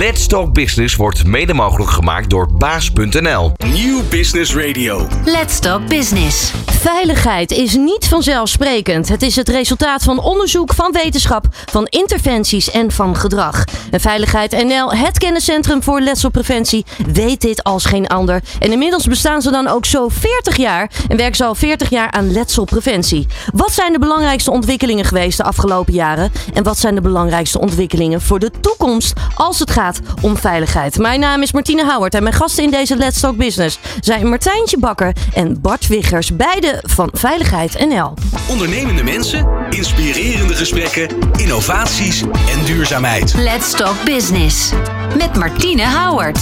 Let's Talk Business wordt mede mogelijk gemaakt door baas.nl. Nieuw Business Radio. Let's Talk Business. Veiligheid is niet vanzelfsprekend. Het is het resultaat van onderzoek, van wetenschap, van interventies en van gedrag. En Veiligheid NL, het kenniscentrum voor letselpreventie, weet dit als geen ander. En inmiddels bestaan ze dan ook zo 40 jaar en werken ze al 40 jaar aan letselpreventie. Wat zijn de belangrijkste ontwikkelingen geweest de afgelopen jaren? En wat zijn de belangrijkste ontwikkelingen voor de toekomst als het gaat om veiligheid? Mijn naam is Martine Houwert en mijn gasten in deze Let's Talk Business zijn Martijntje Bakker en Bart Wiggers, beide van Veiligheid NL. Ondernemende mensen, inspirerende gesprekken, innovaties en duurzaamheid. Let's Talk Business. Met Martine Houwert.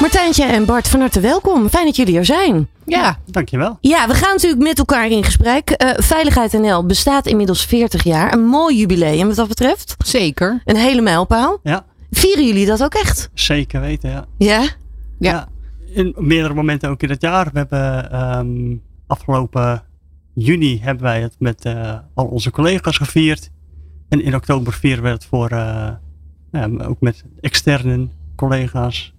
Martijntje en Bart, van harte welkom. Fijn dat jullie er zijn. Ja, dankjewel. Ja, we gaan natuurlijk met elkaar in gesprek. Uh, Veiligheid NL bestaat inmiddels 40 jaar. Een mooi jubileum wat dat betreft. Zeker. Een hele mijlpaal. Ja. Vieren jullie dat ook echt? Zeker weten, ja. Ja? Ja. ja. In meerdere momenten ook in het jaar. We hebben um, afgelopen juni hebben wij het met uh, al onze collega's gevierd. En in oktober vieren we het voor, uh, ja, ook met externe collega's,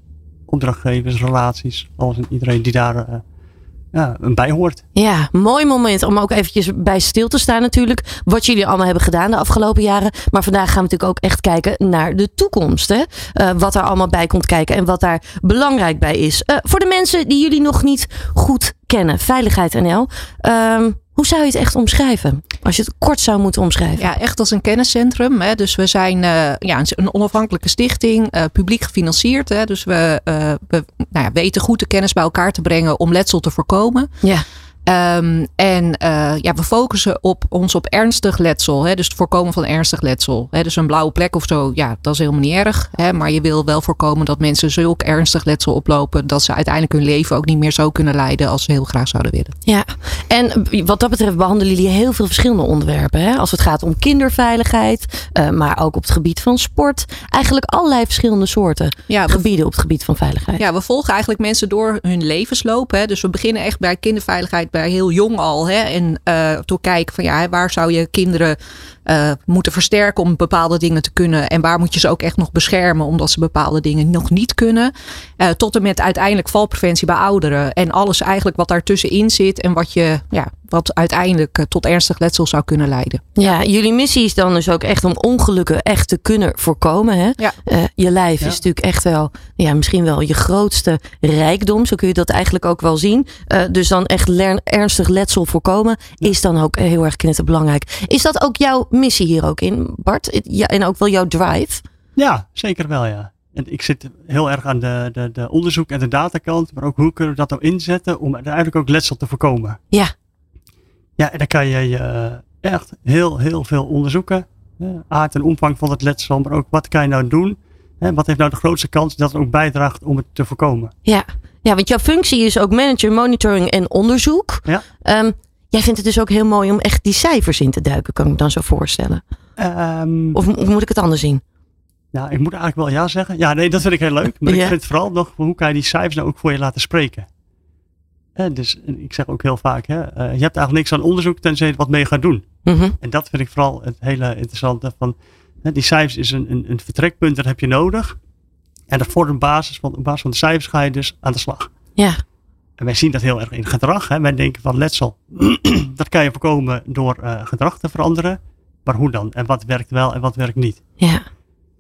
opdrachtgevers, relaties, alles en iedereen die daar uh, ja, bij hoort. Ja, mooi moment om ook eventjes bij stil te staan natuurlijk. Wat jullie allemaal hebben gedaan de afgelopen jaren. Maar vandaag gaan we natuurlijk ook echt kijken naar de toekomst. Hè? Uh, wat er allemaal bij komt kijken en wat daar belangrijk bij is. Uh, voor de mensen die jullie nog niet goed kennen. Veiligheid NL. Um, hoe zou je het echt omschrijven? Als je het kort zou moeten omschrijven. Ja, echt als een kenniscentrum. Hè. Dus we zijn uh, ja, een onafhankelijke stichting, uh, publiek gefinancierd. Hè. Dus we, uh, we nou ja, weten goed de kennis bij elkaar te brengen om letsel te voorkomen. Ja. Um, en uh, ja, we focussen op ons op ernstig letsel. Hè? Dus het voorkomen van ernstig letsel. Hè? Dus een blauwe plek of zo, ja, dat is helemaal niet erg. Hè? Maar je wil wel voorkomen dat mensen zulk ernstig letsel oplopen. dat ze uiteindelijk hun leven ook niet meer zo kunnen leiden als ze heel graag zouden willen. Ja, en wat dat betreft behandelen jullie heel veel verschillende onderwerpen. Hè? Als het gaat om kinderveiligheid, uh, maar ook op het gebied van sport. Eigenlijk allerlei verschillende soorten ja, we, gebieden op het gebied van veiligheid. Ja, we volgen eigenlijk mensen door hun levensloop. Hè? Dus we beginnen echt bij kinderveiligheid bij heel jong al. Hè, en uh, door kijken van ja, waar zou je kinderen uh, moeten versterken om bepaalde dingen te kunnen. En waar moet je ze ook echt nog beschermen omdat ze bepaalde dingen nog niet kunnen. Tot en met uiteindelijk valpreventie bij ouderen. En alles eigenlijk wat daartussenin zit en wat je ja, wat uiteindelijk uh, tot ernstig letsel zou kunnen leiden. Ja, jullie missie is dan dus ook echt om ongelukken echt te kunnen voorkomen. Hè? Ja. Uh, je lijf ja. is natuurlijk echt wel, ja, misschien wel je grootste rijkdom. Zo kun je dat eigenlijk ook wel zien. Uh, dus dan echt ernstig letsel voorkomen ja. is dan ook heel erg knetterbelangrijk. Is dat ook jouw missie hier ook in, Bart? Ja, en ook wel jouw drive? Ja, zeker wel, ja. En ik zit heel erg aan de, de, de onderzoek en de datakant, maar ook hoe kunnen we dat nou inzetten om uiteindelijk ook letsel te voorkomen. Ja. Ja, en dan kan je uh, echt heel, heel veel onderzoeken. Aard en omvang van het letsel, maar ook wat kan je nou doen? Hè, wat heeft nou de grootste kans dat het ook bijdraagt om het te voorkomen? Ja. ja, want jouw functie is ook manager, monitoring en onderzoek. Ja. Um, jij vindt het dus ook heel mooi om echt die cijfers in te duiken, kan ik me dan zo voorstellen. Um, of, of moet ik het anders zien? Ja, ik moet eigenlijk wel ja zeggen. Ja, nee, dat vind ik heel leuk. Maar Ja. ik vind het vooral nog, hoe kan je die cijfers nou ook voor je laten spreken? Hè, dus ik zeg ook heel vaak, hè, uh, je hebt eigenlijk niks aan onderzoek tenzij je wat mee gaat doen. Mhm. En dat vind ik vooral het hele interessante van, hè, die cijfers is een, een, een vertrekpunt, dat heb je nodig. En dat vormt een basis, van, op basis van de cijfers ga je dus aan de slag. Ja. En wij zien dat heel erg in gedrag. Hè. Wij denken van letsel, dat kan je voorkomen door uh, gedrag te veranderen. Maar hoe dan? En wat werkt wel en wat werkt niet? Ja.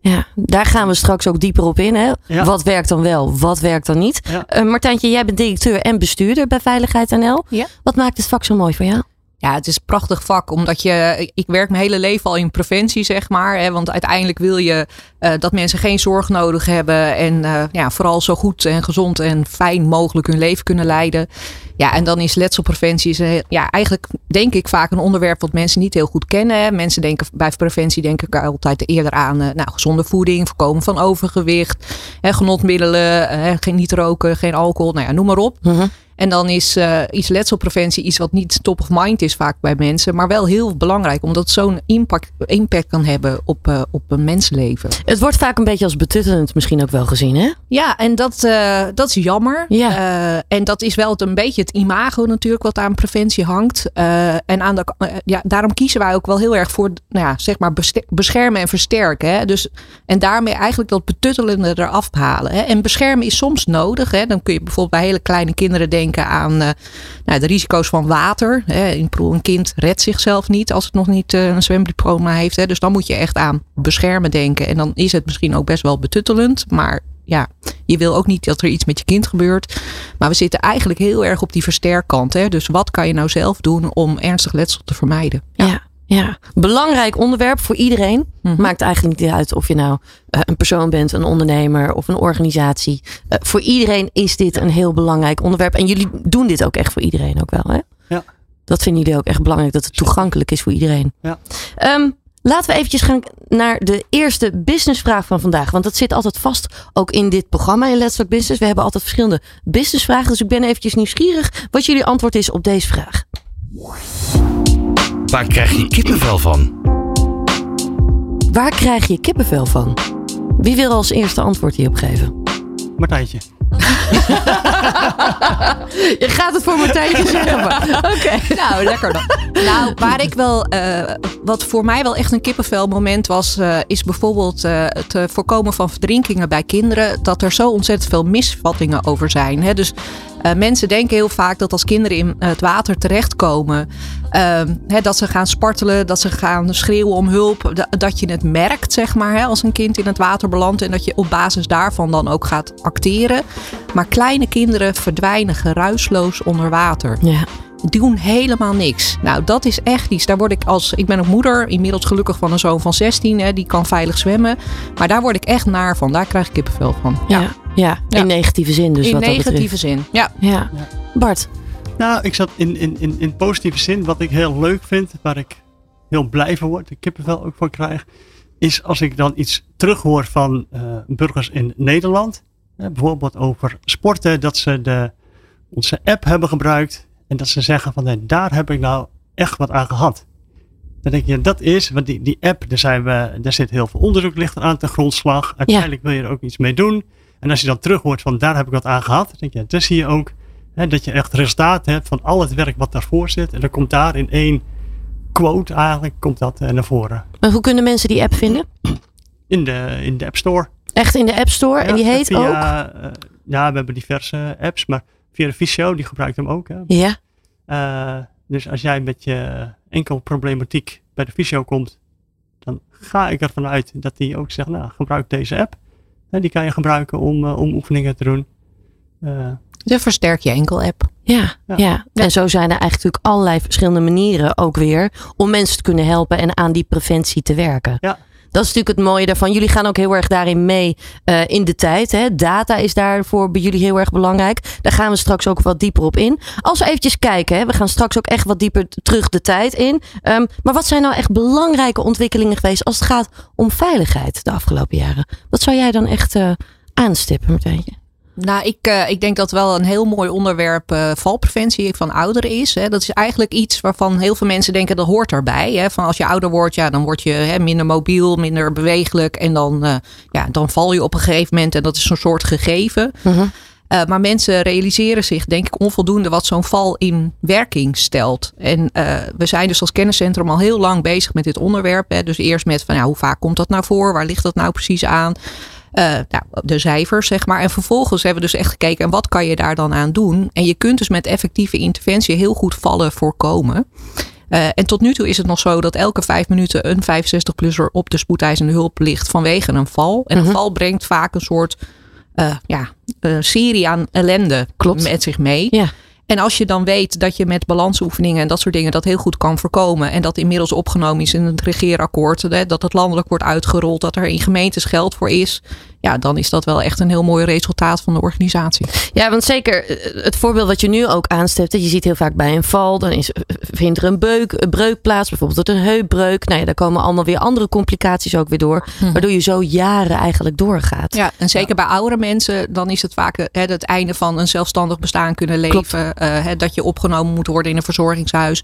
Ja, daar gaan we straks ook dieper op in. Hè? Ja. Wat werkt dan wel, wat werkt dan niet? Ja. Uh, Martijntje, jij bent directeur en bestuurder bij Veiligheid NL. Ja. Wat maakt het vak zo mooi voor jou? Ja, het is een prachtig vak, omdat je, ik werk mijn hele leven al in preventie, zeg maar. Hè, want uiteindelijk wil je uh, dat mensen geen zorg nodig hebben en uh, ja, vooral zo goed en gezond en fijn mogelijk hun leven kunnen leiden. Ja, en dan is letselpreventie, ja, eigenlijk denk ik vaak een onderwerp wat mensen niet heel goed kennen. Hè. Mensen denken bij preventie denk ik altijd eerder aan nou, gezonde voeding, voorkomen van overgewicht, hè, genotmiddelen, geen niet roken, geen alcohol, nou ja, noem maar op. -huh. En dan is uh, iets letselpreventie iets wat niet top of mind is vaak bij mensen, maar wel heel belangrijk, omdat het zo'n impact, impact kan hebben op, uh, op een mensenleven. Het wordt vaak een beetje als betuttelend misschien ook wel gezien, hè? Ja, en dat, uh, dat is jammer. Ja. en dat is wel het, een beetje het imago natuurlijk wat aan preventie hangt. En aan de, ja, daarom kiezen wij ook wel heel erg voor nou ja, zeg maar beschermen en versterken. Hè? Dus, en daarmee eigenlijk dat betuttelende eraf halen. Hè? En beschermen is soms nodig. Hè? Dan kun je bijvoorbeeld bij hele kleine kinderen denken aan uh, nou, de risico's van water. Hè? Een kind redt zichzelf niet als het nog niet een zwemdiploma heeft. Hè? Dus dan moet je echt aan beschermen denken. En dan is het misschien ook best wel betuttelend. Maar ja, je wil ook niet dat er iets met je kind gebeurt. Maar we zitten eigenlijk heel erg op die versterkkant. Hè? Dus wat kan je nou zelf doen om ernstig letsel te vermijden? Ja. Ja, belangrijk onderwerp voor iedereen. Mhm. Maakt eigenlijk niet uit of je nou uh, een persoon bent, een ondernemer of een organisatie. Uh, voor iedereen is dit een heel belangrijk onderwerp. En jullie doen dit ook echt voor iedereen ook wel, hè? Ja. Dat vinden jullie ook echt belangrijk, dat het toegankelijk is voor iedereen. Ja. Um, Laten we eventjes gaan naar de eerste businessvraag van vandaag. Want dat zit altijd vast ook in dit programma in Let's Talk Business. We hebben altijd verschillende businessvragen. Dus ik ben eventjes nieuwsgierig wat jullie antwoord is op deze vraag. Waar krijg je kippenvel van? Waar krijg je kippenvel van? Wie wil als eerste antwoord hierop geven? Martijntje. Je gaat het voor Martijntje zeggen. Oké. Okay. Nou, lekker dan. Nou, waar ik wel, uh, wat voor mij wel echt een kippenvel moment was, uh, is bijvoorbeeld uh, het voorkomen van verdrinkingen bij kinderen. Dat er zo ontzettend veel misvattingen over zijn. Hè? Dus mensen denken heel vaak dat als kinderen in het water terechtkomen, hè, dat ze gaan spartelen, dat ze gaan schreeuwen om hulp. Dat je het merkt, zeg maar, hè, als een kind in het water belandt. En dat je op basis daarvan dan ook gaat acteren. Maar kleine kinderen verdwijnen geruisloos onder water. Ja. Doen helemaal niks. Nou, dat is echt iets. Daar word ik als. Ik ben ook moeder, inmiddels gelukkig van een zoon van 16, hè, die kan veilig zwemmen. Maar daar word ik echt naar van. Daar krijg ik kippenvel van. Ja, ja, ja. in negatieve zin. Dus in wat dat negatieve zin. Ja. Ja. Bart, Nou, ik zat in, in, in, in positieve zin. Wat ik heel leuk vind, waar ik heel blij van word, de kippenvel ook voor krijg, is als ik dan iets terughoor van eh, burgers in Nederland. Eh, bijvoorbeeld over sporten, dat ze de, onze app hebben gebruikt. En dat ze zeggen van, nee, daar heb ik nou echt wat aan gehad. Dan denk je, dat is, want die, die app, daar, zijn we, daar zit heel veel onderzoek ligt aan ten grondslag. Uiteindelijk wil je er ook iets mee doen. En als je dan terug hoort van, daar heb ik wat aan gehad. Dan denk je, dan zie je ook hè, dat je echt resultaten hebt van al het werk wat daarvoor zit. En dan komt daar in één quote eigenlijk, komt dat eh, naar voren. maar hoe kunnen mensen die app vinden? In de, in de App Store. Echt in de App Store. en die heet ook? eh, ja, we hebben diverse apps, maar via de Visio, die gebruikt hem ook. Hè. Ja. Eh, dus als jij met je enkel problematiek bij de fysio komt, dan ga ik ervan uit dat die ook zegt, nou, gebruik deze app. Die kan je gebruiken om, eh, om oefeningen te doen. Eh, De versterk je enkel app. Ja, ja. Ja. en zo zijn er eigenlijk natuurlijk allerlei verschillende manieren ook weer om mensen te kunnen helpen en aan die preventie te werken. Ja. Dat is natuurlijk het mooie daarvan. Jullie gaan ook heel erg daarin mee eh, in de tijd. Hè? Data is daarvoor bij jullie heel erg belangrijk. Daar gaan we straks ook wat dieper op in. Als we eventjes kijken, hè? we gaan straks ook echt wat dieper terug de tijd in. Ehm, maar wat zijn nou echt belangrijke ontwikkelingen geweest als het gaat om veiligheid de afgelopen jaren? Wat zou jij dan echt eh, aanstippen, Martijntje? Nou, ik, uh, ik denk dat wel een heel mooi onderwerp uh, valpreventie van ouderen is. Hè. Dat is eigenlijk iets waarvan heel veel mensen denken dat hoort erbij. Hè. Van als je ouder wordt, ja, dan word je hè, minder mobiel, minder bewegelijk. En dan, uh, ja, dan val je op een gegeven moment en dat is een soort gegeven. Uh, maar mensen realiseren zich, denk ik, onvoldoende wat zo'n val in werking stelt. En uh, we zijn dus als kenniscentrum al heel lang bezig met dit onderwerp. Hè. Dus eerst met van ja, hoe vaak komt dat nou voor? Waar ligt dat nou precies aan? Uh, nou, de cijfers, zeg maar. En vervolgens hebben we dus echt gekeken, en wat kan je daar dan aan doen? En je kunt dus met effectieve interventie heel goed vallen voorkomen. Uh, en tot nu toe is het nog zo dat elke vijf minuten een 65-plusser op de spoedeisende hulp ligt vanwege een val. En een Mhm. val brengt vaak een soort uh, ja, een serie aan ellende Klopt. met zich mee. Ja. En als je dan weet dat je met balansoefeningen en dat soort dingen dat heel goed kan voorkomen. En dat inmiddels opgenomen is in het regeerakkoord. Dat het landelijk wordt uitgerold. Dat er in gemeentes geld voor is. Ja, dan is dat wel echt een heel mooi resultaat van de organisatie. Ja, want zeker eh, het voorbeeld wat je nu ook aanstipt. hè, Je ziet heel vaak bij een val, dan is, vindt er een, beuk, een breuk plaats. Bijvoorbeeld een heupbreuk. Nou ja, daar komen allemaal weer andere complicaties ook weer door. Waardoor je zo jaren eigenlijk doorgaat. Ja, en zeker bij oudere mensen, dan is het vaak eh, hè, het einde van een zelfstandig bestaan kunnen leven. Uh, hè, dat je opgenomen moet worden in een verzorgingshuis.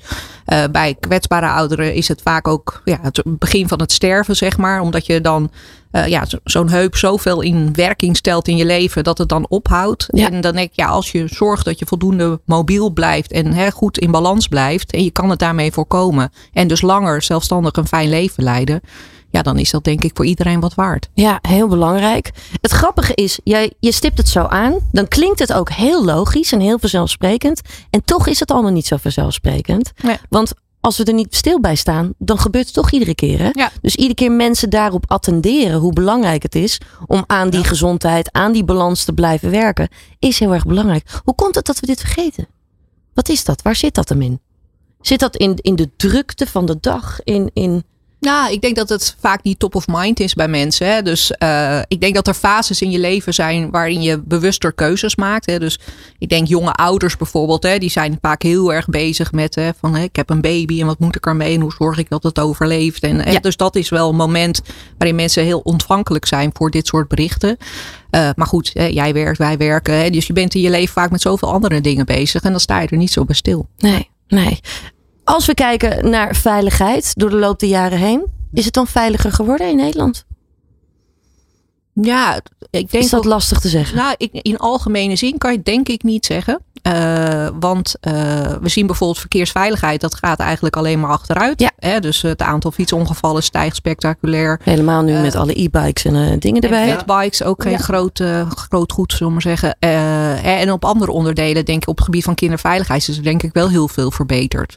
Uh, bij kwetsbare ouderen is het vaak ook ja, het begin van het sterven, zeg maar. Omdat je dan eh, ja, zo- zo'n heup zoveel in werking stelt in je leven dat het dan ophoudt. Ja. En dan denk ik, ja, als je zorgt dat je voldoende mobiel blijft en hè, goed in balans blijft en je kan het daarmee voorkomen en dus langer zelfstandig een fijn leven leiden, ja, dan is dat denk ik voor iedereen wat waard. Ja, heel belangrijk. Het grappige is, jij, je stipt het zo aan. Dan klinkt het ook heel logisch en heel vanzelfsprekend. En toch is het allemaal niet zo vanzelfsprekend. Nee. Want als we er niet stil bij staan, dan gebeurt het toch iedere keer. Hè? Ja. Dus iedere keer mensen daarop attenderen hoe belangrijk het is om aan die gezondheid, aan die balans te blijven werken, is heel erg belangrijk. Hoe komt het dat we dit vergeten? Wat is dat? Waar zit dat hem in? Zit dat in, in de drukte van de dag? In, in... Nou, ik denk dat het vaak niet top of mind is bij mensen. Hè? Dus eh, ik denk dat er fases in je leven zijn waarin je bewuster keuzes maakt. Hè? Dus ik denk jonge ouders bijvoorbeeld, hè, die zijn vaak heel erg bezig met hè, van hè, ik heb een baby en wat moet ik ermee en hoe zorg ik dat het overleeft. En, hè, Ja. Dus dat is wel een moment waarin mensen heel ontvankelijk zijn voor dit soort berichten. Eh, maar goed, hè, jij werkt, wij werken. Hè, dus je bent in je leven vaak met zoveel andere dingen bezig en dan sta je er niet zo bij stil. Nee, nee. Als we kijken naar veiligheid door de loop der jaren heen, is het dan veiliger geworden in Nederland? Ja, ik denk Is dat dat lastig te zeggen? Nou, ik, in algemene zin kan je denk ik niet zeggen. Eh, want eh, we zien bijvoorbeeld verkeersveiligheid, dat gaat eigenlijk alleen maar achteruit. Ja. Hè? Dus het aantal fietsongevallen stijgt spectaculair. Helemaal nu Eh, met alle e-bikes en eh, dingen erbij. En fatbikes ook geen Ja. groot, eh, groot goed, zullen we maar zeggen. Eh, en op andere onderdelen, denk ik op het gebied van kinderveiligheid, is er denk ik wel heel veel verbeterd.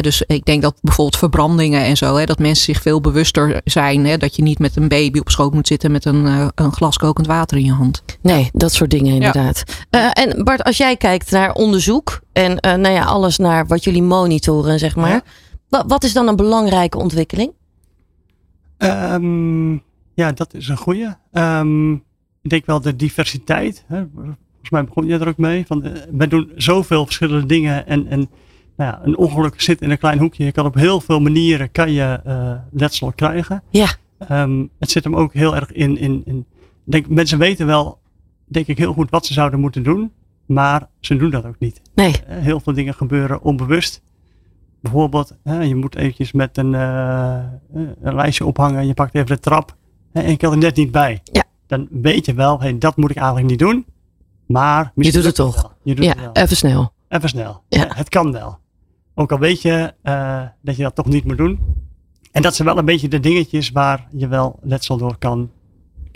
Dus ik denk dat bijvoorbeeld verbrandingen en zo, hè, dat mensen zich veel bewuster zijn. Hè, dat je niet met een baby op schoot moet zitten met een, eh, een glas kokend water in je hand. Nee, dat soort dingen inderdaad. Eh, en Bart, als jij kijkt naar onderzoek en eh, nou ja, alles naar wat jullie monitoren, zeg maar. Ja. Wa- wat is dan een belangrijke ontwikkeling? Ehm, ja, dat is een goeie. Ehm, ik denk wel de diversiteit. Hè. Volgens mij begon je er ook mee. Van, we doen zoveel verschillende dingen. En, en nou ja, een ongeluk zit in een klein hoekje. Je kan op heel veel manieren kan je, eh, letsel krijgen. Ja. Ehm, het zit hem ook heel erg in. in, in denk, mensen weten wel, denk ik, heel goed wat ze zouden moeten doen. Maar ze doen dat ook niet. Nee, Eh, Heel veel dingen gebeuren onbewust. Bijvoorbeeld, hè, je moet eventjes met een, eh, een lijstje ophangen en je pakt even de trap hè, en je kan er net niet bij. Ja. Dan weet je wel, hey, dat moet ik eigenlijk niet doen. Maar misschien doet het toch. wel. Je doet ja, het wel. even snel. Even snel. Ja. Het kan wel. Ook al weet je eh, dat je dat toch niet moet doen. En dat zijn wel een beetje de dingetjes waar je wel letsel door kan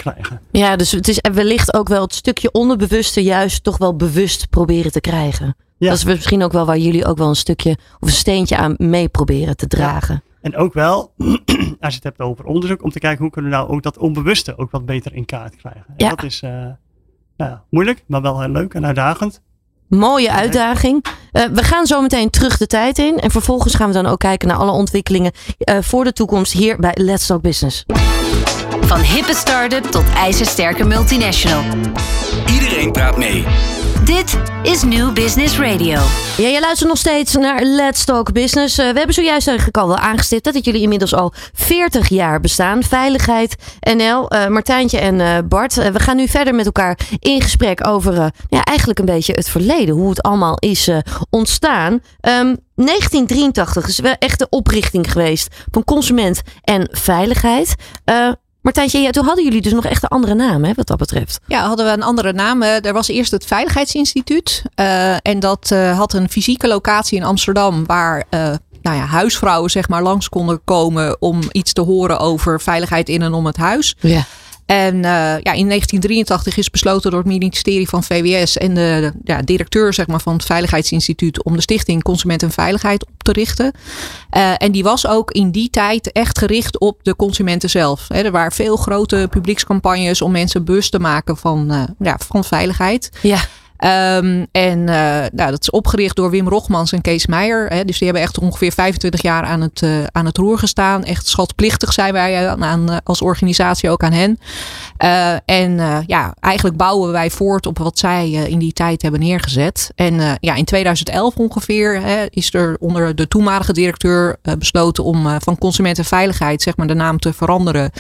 krijgen. Ja, dus het is wellicht ook wel het stukje onderbewuste juist toch wel bewust proberen te krijgen. Ja. Dat is misschien ook wel waar jullie ook wel een stukje of een steentje aan mee proberen te dragen. En ook wel, als je het hebt over onderzoek, om te kijken hoe kunnen we nou ook dat onbewuste ook wat beter in kaart krijgen. En Ja. dat is eh, nou, ja, moeilijk, maar wel heel leuk en uitdagend. Mooie uitdaging. Eh, we gaan zo meteen terug de tijd in. En vervolgens gaan we dan ook kijken naar alle ontwikkelingen eh, voor de toekomst hier bij Let's Talk Business. Van hippe start-up tot ijzersterke multinational. Iedereen praat mee. Dit is New Business Radio. Ja, je luistert nog steeds naar Let's Talk Business. Eh, we hebben zojuist eigenlijk al wel aangestipt dat jullie inmiddels al 40 jaar bestaan. Veiligheid NL, eh, Martijntje en eh, Bart. Eh, we gaan nu verder met elkaar in gesprek over eh, ja, eigenlijk een beetje het verleden. Hoe het allemaal is eh, ontstaan. Ehm, 1983 is wel echt de oprichting geweest van consument en veiligheid. Martijntje, toen hadden jullie dus nog echt een andere naam hè, wat dat betreft. Ja, hadden we een andere naam. Eh, Er was eerst het Veiligheidsinstituut. eh, en dat eh, had een fysieke locatie in Amsterdam waar nou ja, huisvrouwen zeg maar, langs konden komen om iets te horen over veiligheid in en om het huis. Ja. En eh, ja, in 1983 is besloten door het ministerie van VWS en de ja, directeur zeg maar, van het Veiligheidsinstituut om de Stichting Consument en Veiligheid op te richten. Eh, en die was ook in die tijd echt gericht op de consumenten zelf. Er waren veel grote publiekscampagnes om mensen bewust te maken van, eh, ja, van veiligheid. Ja. Ehm, en eh, nou, dat is opgericht door Wim Rogmans en Kees Meijer. Hè, dus die hebben echt ongeveer 25 jaar aan het, eh, aan het roer gestaan. Echt schatplichtig zijn wij aan, als organisatie ook aan hen. Eh, en ja, eigenlijk bouwen wij voort op wat zij in die tijd hebben neergezet. En ja, in 2011 ongeveer hè, is er onder de toenmalige directeur besloten om van consumentenveiligheid zeg maar, de naam te veranderen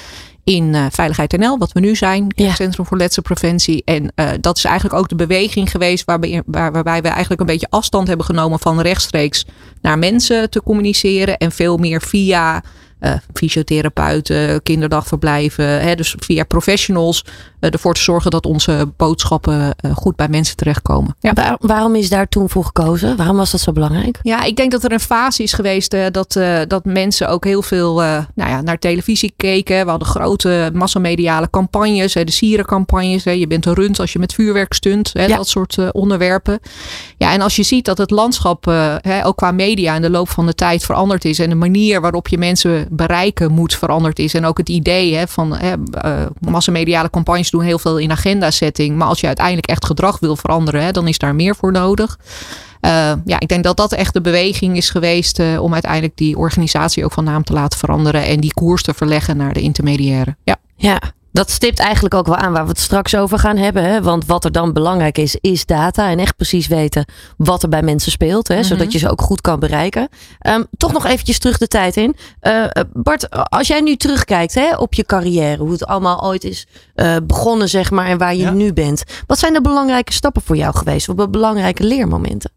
in eh, Veiligheid NL, wat we nu zijn, Ja. Centrum voor Letselpreventie. En eh, dat is eigenlijk ook de beweging geweest waarbij, waar, waarbij we eigenlijk een beetje afstand hebben genomen van rechtstreeks naar mensen te communiceren en veel meer via uh, fysiotherapeuten, kinderdagverblijven. Hè, dus via professionals uh, ervoor te zorgen dat onze boodschappen uh, goed bij mensen terechtkomen. Ja. Waar, waarom is daar toen voor gekozen? Waarom was dat zo belangrijk? Ja, ik denk dat er een fase is geweest dat, dat mensen ook heel veel nou ja, naar televisie keken. We hadden grote massamediale campagnes, de sierencampagnes. Je bent een rund als je met vuurwerk stunt. Hè, ja. Dat soort onderwerpen. Ja, en als je ziet dat het landschap hè, ook qua media in de loop van de tijd veranderd is. En de manier waarop je mensen bereiken moet veranderd is. En ook het idee hè, van hè, uh, massamediale campagnes doen heel veel in agenda setting. Maar als je uiteindelijk echt gedrag wil veranderen, hè, dan is daar meer voor nodig. Uh, ja, ik denk dat dat echt de beweging is geweest uh, om uiteindelijk die organisatie ook van naam te laten veranderen en die koers te verleggen naar de intermediaire. Ja. Ja, dat stipt eigenlijk ook wel aan waar we het straks over gaan hebben. Hè? Want wat er dan belangrijk is, is data. En echt precies weten wat er bij mensen speelt. Hè? Zodat Mhm. je ze ook goed kan bereiken. Um, toch nog eventjes terug de tijd in. Uh, Bart, als jij nu terugkijkt hè, op je carrière. Hoe het allemaal ooit is uh, begonnen, zeg maar. En waar je Ja. nu bent. Wat zijn de belangrijke stappen voor jou geweest? Of de belangrijke leermomenten?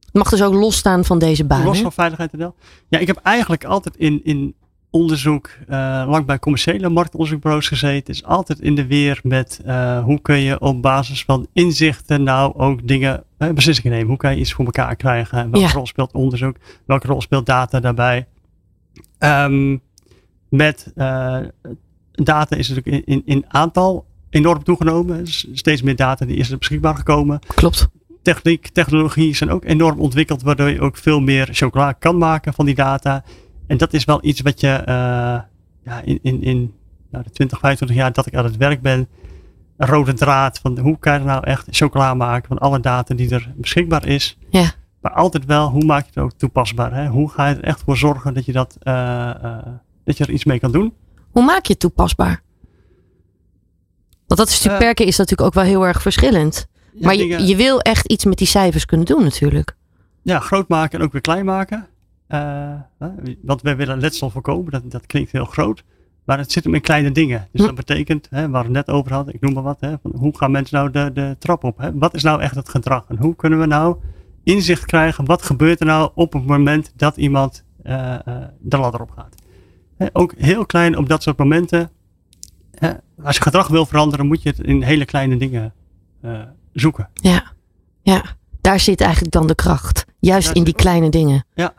Het mag dus ook losstaan van deze baan. Los van veiligheid en. Ja, ik heb eigenlijk altijd in, in onderzoek, uh, lang bij commerciële marktonderzoekbureaus gezeten. Is altijd in de weer met uh, hoe kun je op basis van inzichten nou ook dingen, uh, beslissingen nemen. Hoe kan je iets voor elkaar krijgen? En welke Ja. rol speelt onderzoek? Welke rol speelt data daarbij? Ehm, met data is natuurlijk in, in, in aantal enorm toegenomen. Steeds meer data die is er beschikbaar gekomen Klopt. techniek, technologie zijn ook enorm ontwikkeld, waardoor je ook veel meer chocola kan maken van die data. En dat is wel iets wat je uh, ja, in, in, in nou, de 20, 25 jaar dat ik aan het werk ben, een rode draad van hoe kan je nou echt chocola maken van alle data die er beschikbaar is. Ja. Maar altijd wel, hoe maak je het ook toepasbaar? Hè? Hoe ga je er echt voor zorgen dat je, dat, uh, uh, dat je er iets mee kan doen? Hoe maak je het toepasbaar? Want dat is natuurlijk Uh, per keer is dat natuurlijk ook wel heel erg verschillend. Ja, maar je, dingen- je wil echt iets met die cijfers kunnen doen natuurlijk. ja, groot maken en ook weer klein maken. Uh, want we willen letsel voorkomen, dat, dat klinkt heel groot. Maar het zit hem in kleine dingen. Dus Hm. dat betekent, hè, waar we het net over hadden, ik noem maar wat, hè, van hoe gaan mensen nou de, de trap op? Hè? Wat is nou echt het gedrag? En hoe kunnen we nou inzicht krijgen, wat gebeurt er nou op het moment dat iemand uh, de ladder op gaat? Hè, ook heel klein op dat soort momenten. Hè, als je gedrag wil veranderen, moet je het in hele kleine dingen uh, zoeken. Ja. ja, daar zit eigenlijk dan de kracht. Juist Daar in die kleine dingen. Ja.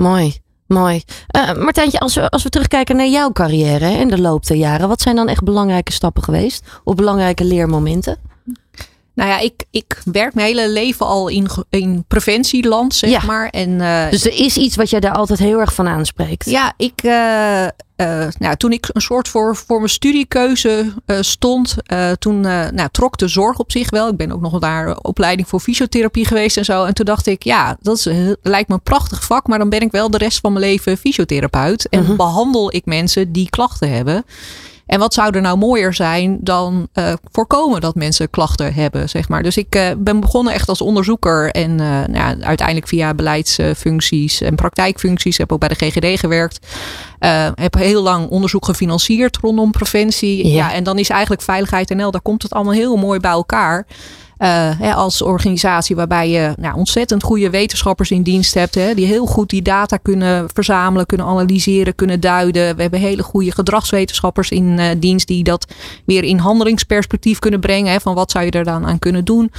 Mooi, mooi. Uh, Martijntje, als we, als we terugkijken naar jouw carrière hè, in de loop der jaren. Wat zijn dan echt belangrijke stappen geweest? Of belangrijke leermomenten? Nou ja, ik, ik werk mijn hele leven al in, preventieland, zeg Ja. maar. En, uh, Dus er is iets wat jij daar altijd heel erg van aanspreekt. Ja, ik, uh, uh, nou, toen ik een soort voor, voor mijn studiekeuze stond, toen nou, trok de zorg op zich wel. Ik ben ook nog naar opleiding voor fysiotherapie geweest en zo. En toen dacht ik, ja, dat is, lijkt me een prachtig vak, maar dan ben ik wel de rest van mijn leven fysiotherapeut. En Mhm. behandel ik mensen die klachten hebben. En wat zou er nou mooier zijn dan uh, voorkomen dat mensen klachten hebben, zeg maar. Dus ik uh, ben begonnen echt als onderzoeker en uh, nou ja, uiteindelijk via beleidsfuncties en praktijkfuncties. Heb ook bij de GGD gewerkt. heb heel lang onderzoek gefinancierd rondom preventie. Ja. ja, en dan is eigenlijk Veiligheid NL, daar komt het allemaal heel mooi bij elkaar. Uh, hè, als organisatie waarbij je nou, ontzettend goede wetenschappers in dienst hebt. Hè, die heel goed die data kunnen verzamelen, kunnen analyseren, kunnen duiden. We hebben hele goede gedragswetenschappers in uh, dienst die dat weer in handelingsperspectief kunnen brengen. Hè, van wat zou je er dan aan kunnen doen.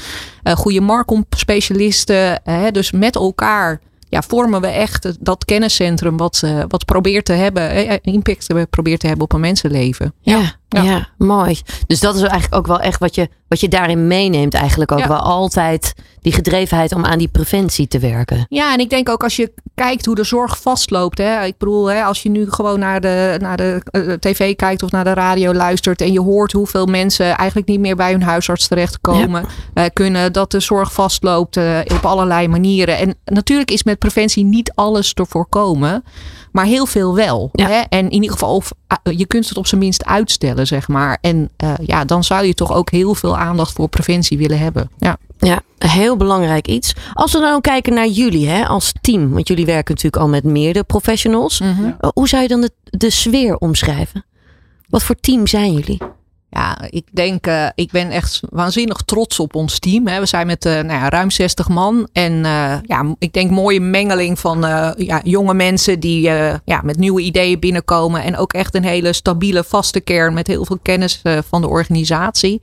Uh, goede markom-specialisten. dus met elkaar ja, vormen we echt dat kenniscentrum wat, wat probeert te hebben, impact probeert te hebben op een mensenleven. Ja, ja. Ja, mooi. Dus dat is eigenlijk ook wel echt wat je, wat je daarin meeneemt, eigenlijk ook ja. wel altijd die gedrevenheid om aan die preventie te werken. Ja, en ik denk ook als je kijkt hoe de zorg vastloopt. Hè, ik bedoel, hè, als je nu gewoon naar de, naar de uh, tv kijkt of naar de radio luistert en je hoort hoeveel mensen eigenlijk niet meer bij hun huisarts terechtkomen ja. uh, kunnen, dat de zorg vastloopt uh, op allerlei manieren. En natuurlijk is met preventie niet alles te voorkomen, maar heel veel wel. Ja. Hè? En in ieder geval, of, uh, je kunt het op zijn minst uitstellen, zeg maar. En uh, ja, dan zou je toch ook heel veel aandacht voor preventie willen hebben. Ja. Ja, heel belangrijk iets. Als we dan kijken naar jullie hè, als team, want jullie werken natuurlijk al met meerdere professionals. Mm -hmm. Hoe zou je dan de, de sfeer omschrijven? Wat voor team zijn jullie? Ja, ik denk, uh, ik ben echt waanzinnig trots op ons team. Hè. We zijn met uh, nou ja, ruim 60 man. En uh, ja, ik denk mooie mengeling van ja, jonge mensen die ja, met nieuwe ideeën binnenkomen. En ook echt een hele stabiele, vaste kern met heel veel kennis van de organisatie.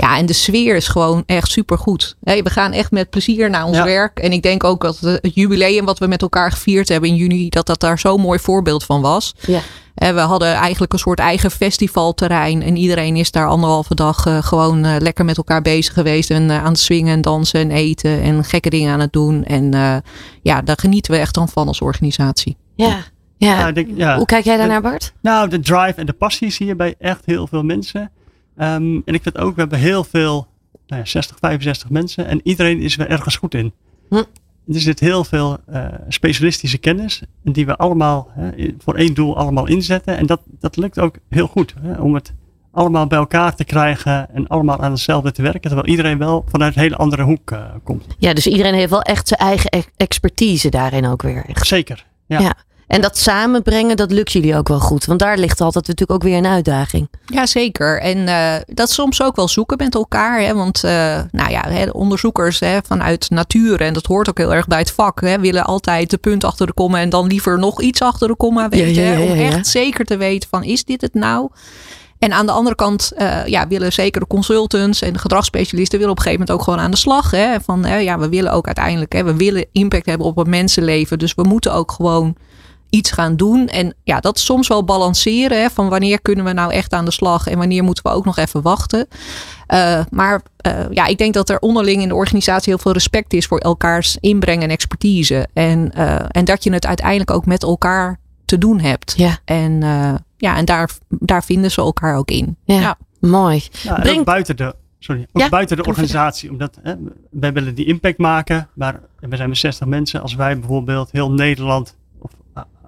Ja, en de sfeer is gewoon echt super goed. we gaan echt met plezier naar ons werk. En ik denk ook dat het jubileum wat we met elkaar gevierd hebben in juni, dat dat daar zo'n mooi voorbeeld van was. Ja. En we hadden eigenlijk een soort eigen festivalterrein. En iedereen is daar anderhalve dag uh, gewoon uh, lekker met elkaar bezig geweest. En uh, aan het swingen en dansen en eten en gekke dingen aan het doen. En ja, daar genieten we echt dan van als organisatie. Ja. Ja. denk, ja. Hoe kijk jij daarnaar, Bart? Nou, de drive en de passie zie je bij echt heel veel mensen. Um, en ik vind ook, we hebben heel veel, nou ja, 60, 65 mensen. En iedereen is er ergens goed in. Hm. Er zit heel veel uh, specialistische kennis. Die we allemaal hè, voor één doel allemaal inzetten. En dat, dat lukt ook heel goed. Hè, om het allemaal bij elkaar te krijgen. En allemaal aan hetzelfde te werken. Terwijl iedereen wel vanuit een hele andere hoek uh, komt. Ja, dus iedereen heeft wel echt zijn eigen e-, expertise daarin ook weer. Echt. Zeker. ja. ja. En dat samenbrengen, dat lukt jullie ook wel goed. Want daar ligt altijd natuurlijk ook weer een uitdaging. Ja, zeker. En uh, dat soms ook wel zoeken met elkaar. Hè? Want uh, nou ja, hè, de onderzoekers hè, vanuit natuur, en dat hoort ook heel erg bij het vak, hè, willen altijd de punt achter de komma en dan liever nog iets achter de komma. Weet ja, ja, ja, om echt zeker te weten van, is dit het nou? En aan de andere kant uh, ja, willen zeker de consultants en de gedragsspecialisten willen op een gegeven moment ook gewoon aan de slag. Hè? Van ja, we willen ook uiteindelijk, hè, we willen impact hebben op het mensenleven. Dus we moeten ook gewoon iets gaan doen. En ja, dat soms wel balanceren. Hè, van wanneer kunnen we nou echt aan de slag en wanneer moeten we ook nog even wachten. Uh, maar uh, ja, ik denk dat er onderling in de organisatie heel veel respect is voor elkaars inbreng en expertise. En, uh, en dat je het uiteindelijk ook met elkaar te doen hebt. Ja. En, ja, en daar, daar vinden ze elkaar ook in. Ja, ja. mooi. Ja, Breng... buiten de, sorry, ook buiten de organisatie. Omdat hè, wij willen die impact maken. Maar we zijn met 60 mensen. Als wij bijvoorbeeld heel Nederland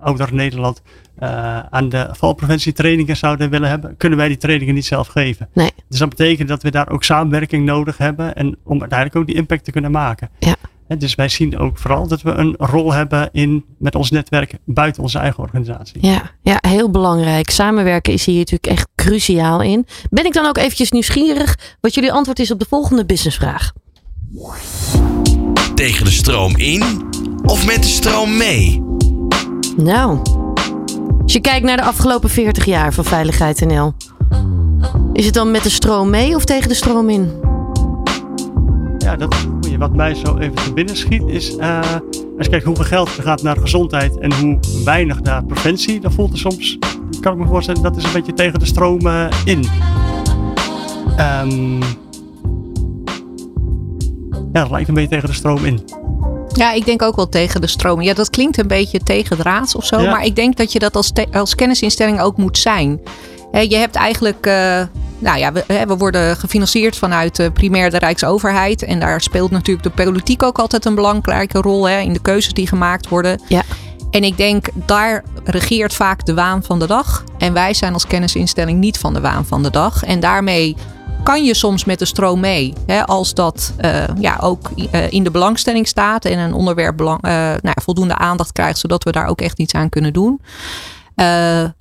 ouder Nederland uh, aan de valpreventietrainingen zouden willen hebben, kunnen wij die trainingen niet zelf geven. Nee. Dus dat betekent dat we daar ook samenwerking nodig hebben en om uiteindelijk ook die impact te kunnen maken. Ja. En dus wij zien ook vooral dat we een rol hebben in, met ons netwerk buiten onze eigen organisatie. Ja, ja, heel belangrijk. Samenwerken is hier natuurlijk echt cruciaal in. Ben ik dan ook eventjes nieuwsgierig wat jullie antwoord is op de volgende businessvraag. Tegen de stroom in of met de stroom mee? Nou, als je kijkt naar de afgelopen 40 jaar van Veiligheid NL, is het dan met de stroom mee of tegen de stroom in? Ja, dat je wat mij zo even te binnen schiet is, als je kijkt hoeveel geld er gaat naar gezondheid en hoe weinig naar preventie, dan voelt het soms, kan ik me voorstellen, dat is een beetje tegen de stroom uh, in. Um, ja, dat lijkt een beetje tegen de stroom in. Ja, ik denk ook wel tegen de stroom. Ja, dat klinkt een beetje tegendraads of zo. Maar ik denk dat je dat als, als kennisinstelling ook moet zijn. je hebt eigenlijk. Uh, nou ja, we, we, worden gefinancierd vanuit uh, primair de Rijksoverheid. En daar speelt natuurlijk de politiek ook altijd een belangrijke rol hè, in de keuzes die gemaakt worden. Ja. En ik denk, daar regeert vaak de waan van de dag. En wij zijn als kennisinstelling niet van de waan van de dag. En daarmee kan je soms met de stroom mee. Hè, als dat uh, ja, ook uh, in de belangstelling staat en een onderwerp belang, uh, nou, voldoende aandacht krijgt, zodat we daar ook echt iets aan kunnen doen.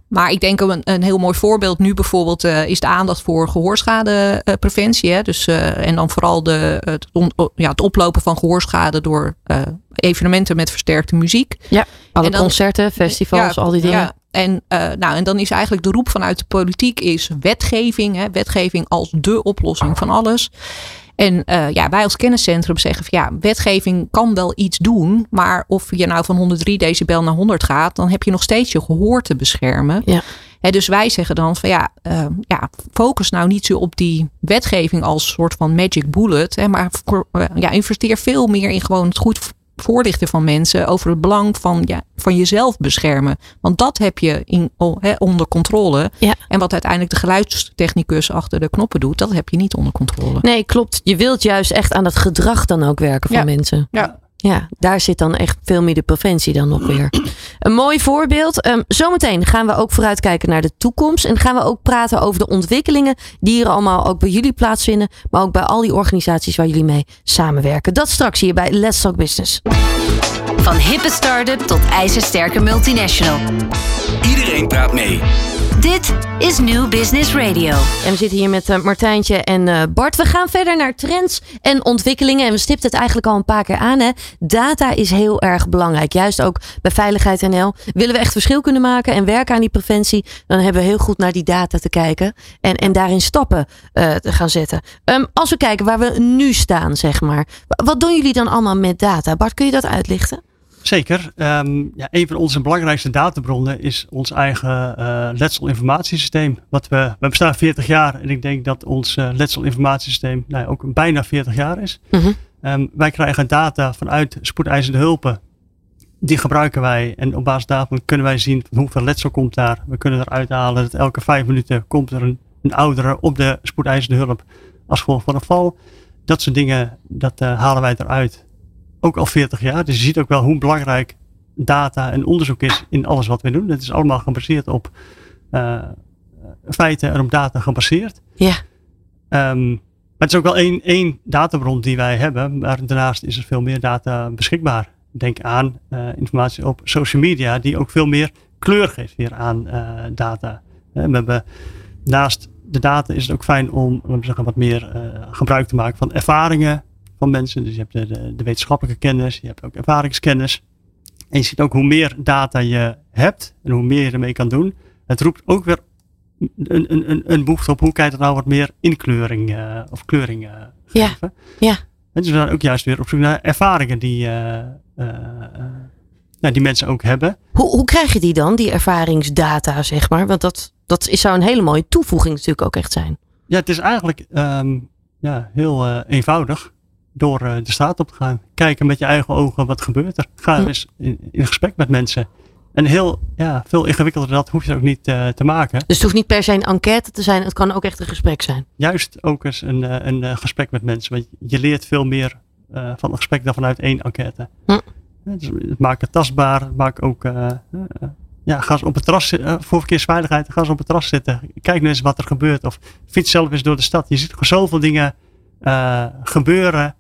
maar ik denk een, een heel mooi voorbeeld nu bijvoorbeeld is de aandacht voor gehoorschadepreventie. Hè? Dus, en dan vooral de, het, ja, het oplopen van gehoorschade door evenementen met versterkte muziek. Ja, alle dan, concerten, festivals, al die dingen. Ja, en, uh, nou, en dan is eigenlijk de roep vanuit de politiek is wetgeving. Hè, wetgeving als de oplossing van alles. En uh, ja, wij als kenniscentrum zeggen van ja, wetgeving kan wel iets doen. Maar of je nou van 103 decibel naar 100 gaat, dan heb je nog steeds je gehoor te beschermen. Ja. dus wij zeggen dan van ja, uh, ja, focus nou niet zo op die wetgeving als soort van magic bullet. Hè, maar ja, investeer veel meer in gewoon het goed voorlichten van mensen over het belang van, ja, van jezelf beschermen. Want dat heb je in, onder controle. Ja. En wat uiteindelijk de geluidstechnicus achter de knoppen doet, dat heb je niet onder controle. Nee, klopt. Je wilt juist echt aan het gedrag dan ook werken van mensen. Ja. Ja, daar zit dan echt veel meer de preventie dan nog weer. Een mooi voorbeeld. Um, zometeen gaan we ook vooruitkijken naar de toekomst. En gaan we ook praten over de ontwikkelingen die hier allemaal ook bij jullie plaatsvinden. Maar ook bij al die organisaties waar jullie mee samenwerken. Dat straks hier bij Let's Talk Business. Van hippe start-up tot ijzersterke multinational. Iedereen praat mee. Dit is New Business Radio. En we zitten hier met uh, Martijntje en uh, Bart. We gaan verder naar trends en ontwikkelingen. En we stipten het eigenlijk al een paar keer aan. Hè. Data is heel erg belangrijk. Juist ook bij Veiligheid NL. Willen we echt verschil kunnen maken en werken aan die preventie. Dan hebben we heel goed naar die data te kijken. En, en daarin stappen uh, te gaan zetten. Um, als we kijken waar we nu staan, zeg maar. Wat doen jullie dan allemaal met data? Bart, kun je dat uitlichten? Zeker. Um, ja, een van onze belangrijkste databronnen is ons eigen uh, letselinformatiesysteem. Wat we, we bestaan 40 jaar en ik denk dat ons uh, letselinformatiesysteem nou, ook bijna 40 jaar is. Mm -hmm. um, wij krijgen data vanuit spoedeisende hulpen. Die gebruiken wij en op basis daarvan kunnen wij zien hoeveel letsel komt daar. We kunnen eruit halen dat elke vijf minuten komt er een, een oudere op de spoedeisende hulp als gevolg van een val. Dat soort dingen, dat uh, halen wij eruit ook al 40 jaar. Dus je ziet ook wel hoe belangrijk data en onderzoek is in alles wat we doen. Het is allemaal gebaseerd op uh, feiten en op data gebaseerd. Ja. Um, maar het is ook wel één, één databron die wij hebben. Maar daarnaast is er veel meer data beschikbaar. Denk aan uh, informatie op social media die ook veel meer kleur geeft weer aan uh, data. we hebben naast de data is het ook fijn om we zeggen, wat meer gebruik te maken van ervaringen van mensen. Dus je hebt de, de, de, wetenschappelijke kennis, je hebt ook ervaringskennis. En je ziet ook hoe meer data je hebt en hoe meer je ermee kan doen. Het roept ook weer een, een, een, een behoefte op hoe kan je er nou wat meer inkleuring uh, of kleuring uh, geven. Ja, ja. En dus we zijn ook juist weer op zoek naar ervaringen die, uh, nou, die mensen ook hebben. Hoe, hoe krijg je die dan, die ervaringsdata, zeg maar? Want dat, dat is, zou een hele mooie toevoeging natuurlijk ook echt zijn. Ja, het is eigenlijk um, ja, heel eenvoudig door de straat op te gaan. Kijken met je eigen ogen wat gebeurt er. Ga eens in, in, gesprek met mensen. En heel, ja, veel ingewikkelder dat hoef je ook niet uh, te maken. Dus het hoeft niet per se een enquête te zijn. Het kan ook echt een gesprek zijn. Juist ook eens een, een, een gesprek met mensen. Want je leert veel meer van een gesprek dan vanuit één enquête. Hm. Dus het maakt het tastbaar. Het maakt ook... Ja, ga eens op het terras voor verkeersveiligheid. Ga eens op het terras zitten. Kijk nu eens wat er gebeurt. Of fiets zelf eens door de stad. Je ziet gewoon zoveel dingen gebeuren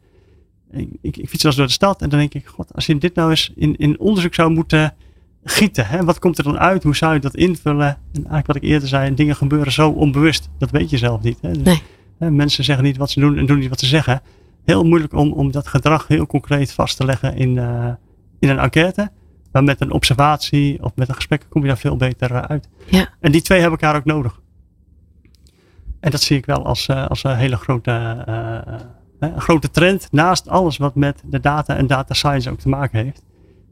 ik, ik, fiets wel eens door de stad en dan denk ik, god, als je dit nou eens in, in onderzoek zou moeten gieten, hè, wat komt er dan uit? Hoe zou je dat invullen? En eigenlijk wat ik eerder zei, dingen gebeuren zo onbewust, dat weet je zelf niet. Hè. Nee. Hè, mensen zeggen niet wat ze doen en doen niet wat ze zeggen. Heel moeilijk om, om dat gedrag heel concreet vast te leggen in, uh, in een enquête. Maar met een observatie of met een gesprek kom je daar veel beter uh, uit. Ja. En die twee hebben elkaar ook nodig. En dat zie ik wel als, uh, als een hele grote een grote trend naast alles wat met de data en data science ook te maken heeft.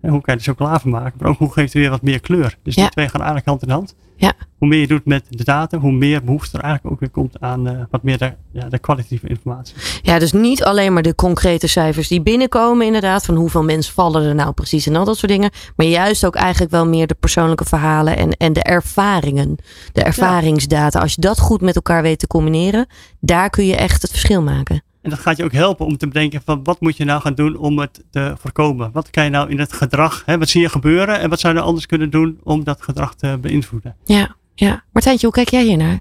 En hoe kan je er chocola van maken, maar ook hoe geeft het weer wat meer kleur. Dus ja. die twee gaan eigenlijk hand in hand. Ja. Hoe meer je doet met de data, hoe meer behoefte er eigenlijk ook weer komt aan uh, wat meer de, ja, de kwalitatieve informatie. Ja, dus niet alleen maar de concrete cijfers die binnenkomen inderdaad, van hoeveel mensen vallen er nou precies en al dat soort dingen. Maar juist ook eigenlijk wel meer de persoonlijke verhalen en, en de ervaringen, de ervaringsdata. Als je dat goed met elkaar weet te combineren, daar kun je echt het verschil maken. En dat gaat je ook helpen om te bedenken van wat moet je nou gaan doen om het te voorkomen. Wat kan je nou in het gedrag, hè, wat zie je gebeuren en wat zou je nou anders kunnen doen om dat gedrag te beïnvloeden. Ja, ja. Martijntje, hoe kijk jij hier naar?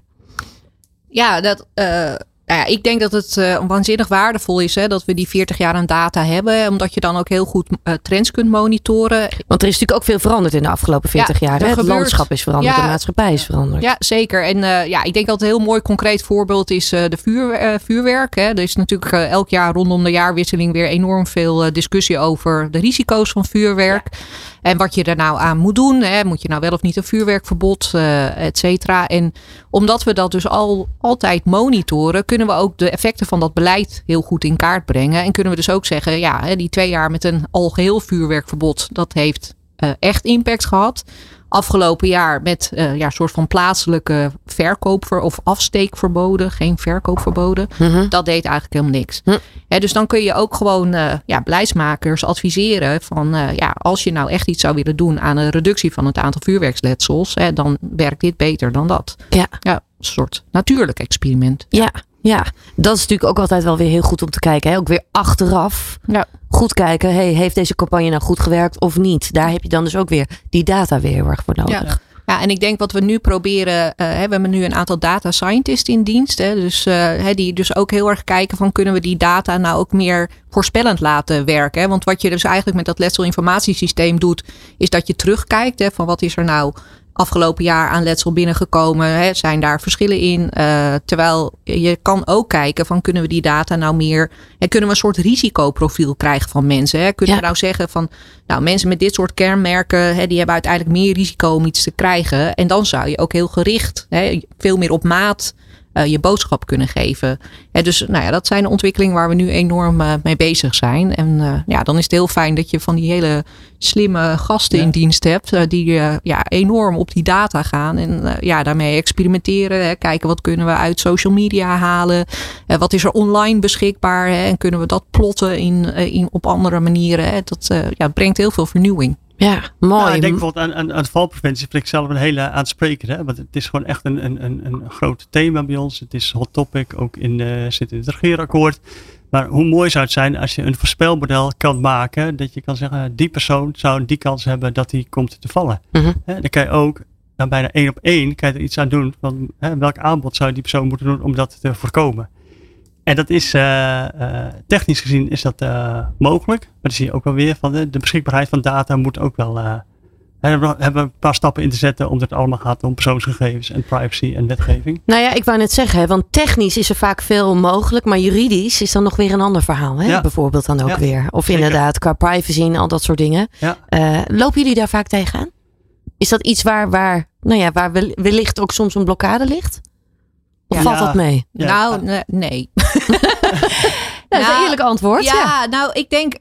Ja, dat, uh, nou ja, ik denk dat het uh, waanzinnig waardevol is hè, dat we die 40 jaar aan data hebben. Omdat je dan ook heel goed uh, trends kunt monitoren. Want er is natuurlijk ook veel veranderd in de afgelopen 40 ja, jaar. Hè? Het gebeurt, landschap is veranderd, ja, de maatschappij is veranderd. Ja, zeker. En uh, ja, ik denk dat een heel mooi concreet voorbeeld is de vuur, vuurwerk. Hè. Er is natuurlijk elk jaar rondom de jaarwisseling weer enorm veel discussie over de risico's van vuurwerk. Ja. En wat je er nou aan moet doen. Hè. Moet je nou wel of niet een vuurwerkverbod, et cetera. En omdat we dat dus al, altijd monitoren, kunnen we ook de effecten van dat beleid heel goed in kaart brengen. En kunnen we dus ook zeggen, ja, die twee jaar met een algeheel vuurwerkverbod, dat heeft uh, echt impact gehad. Afgelopen jaar met uh, ja, soort van plaatselijke verkoopver of afsteekverboden, geen verkoopverboden. Mm -hmm. Dat deed eigenlijk helemaal niks. Hm. Dus dan kun je ook gewoon uh, ja, beleidsmakers adviseren van uh, ja, als je nou echt iets zou willen doen aan een reductie van het aantal vuurwerksletsels, hè, dan werkt dit beter dan dat. Ja. ja een soort natuurlijk experiment. Ja. Ja, dat is natuurlijk ook altijd wel weer heel goed om te kijken. Hè? Ook weer achteraf ja. Goed kijken. Hey, heeft deze campagne nou goed gewerkt of niet? Daar heb je dan dus ook weer die data weer heel erg voor nodig. Ja. Ja, en ik denk wat we nu proberen, uh, we hebben nu een aantal data scientists in dienst. Hè, dus, uh, die dus ook heel erg kijken van kunnen we die data nou ook meer voorspellend laten werken. Hè? Want wat je dus eigenlijk met dat letselinformatiesysteem doet, is dat je terugkijkt hè, van wat is er nou afgelopen jaar aan letsel binnengekomen? Hè? Zijn daar verschillen in? Uh, terwijl je kan ook kijken van kunnen we die data nou meer en kunnen we een soort risicoprofiel krijgen van mensen? Hè? Kunnen we nou zeggen van nou mensen met dit soort kenmerken hè, die hebben uiteindelijk meer risico om iets te krijgen en dan zou je ook heel gericht hè, veel meer op maat uh, je boodschap kunnen geven. En dus nou ja, dat zijn ontwikkelingen waar we nu enorm uh, mee bezig zijn. En uh, ja, dan is het heel fijn dat je van die hele slimme gasten ja. in dienst hebt. die ja, enorm op die data gaan. En ja, daarmee experimenteren. Hè, kijken wat kunnen we uit social media halen. wat is er online beschikbaar. Hè, en kunnen we dat plotten in, in, op andere manieren. Hè. Dat ja, brengt heel veel vernieuwing. Ja, mooi. Nou, ik denk bijvoorbeeld aan, aan, aan valpreventie. vind ik zelf een hele aansprekende. Hè? Want het is gewoon echt een, een, een, een groot thema bij ons. Het is hot topic, ook in, uh, zit in het regeerakkoord. Maar hoe mooi zou het zijn als je een voorspelmodel kan maken. Dat je kan zeggen, die persoon zou die kans hebben dat die komt te vallen. Mm -hmm. Hè? Dan kan je ook dan bijna één op één kan je er iets aan doen. Van, hè, welk aanbod zou die persoon moeten doen om dat te voorkomen. En dat is uh, uh, technisch gezien is dat uh, mogelijk. Maar dan zie je ook wel weer van de, de beschikbaarheid van data moet ook wel. hebben we hebben een paar stappen in te zetten omdat het allemaal gaat om persoonsgegevens en privacy en wetgeving. Nou ja, ik wou net zeggen, want technisch is er vaak veel mogelijk, maar juridisch is dan nog weer een ander verhaal. Hè? Ja. Bijvoorbeeld dan ook ja, weer. Of zeker. inderdaad, qua privacy en al dat soort dingen. Ja. lopen jullie daar vaak tegenaan? Is dat iets waar, waar, nou ja, waar wellicht ook soms een blokkade ligt? Of Ja. valt dat mee? Ja. Nou, ne- nee. dat is een Nou, eerlijk antwoord. Ja, Ja. nou, ik denk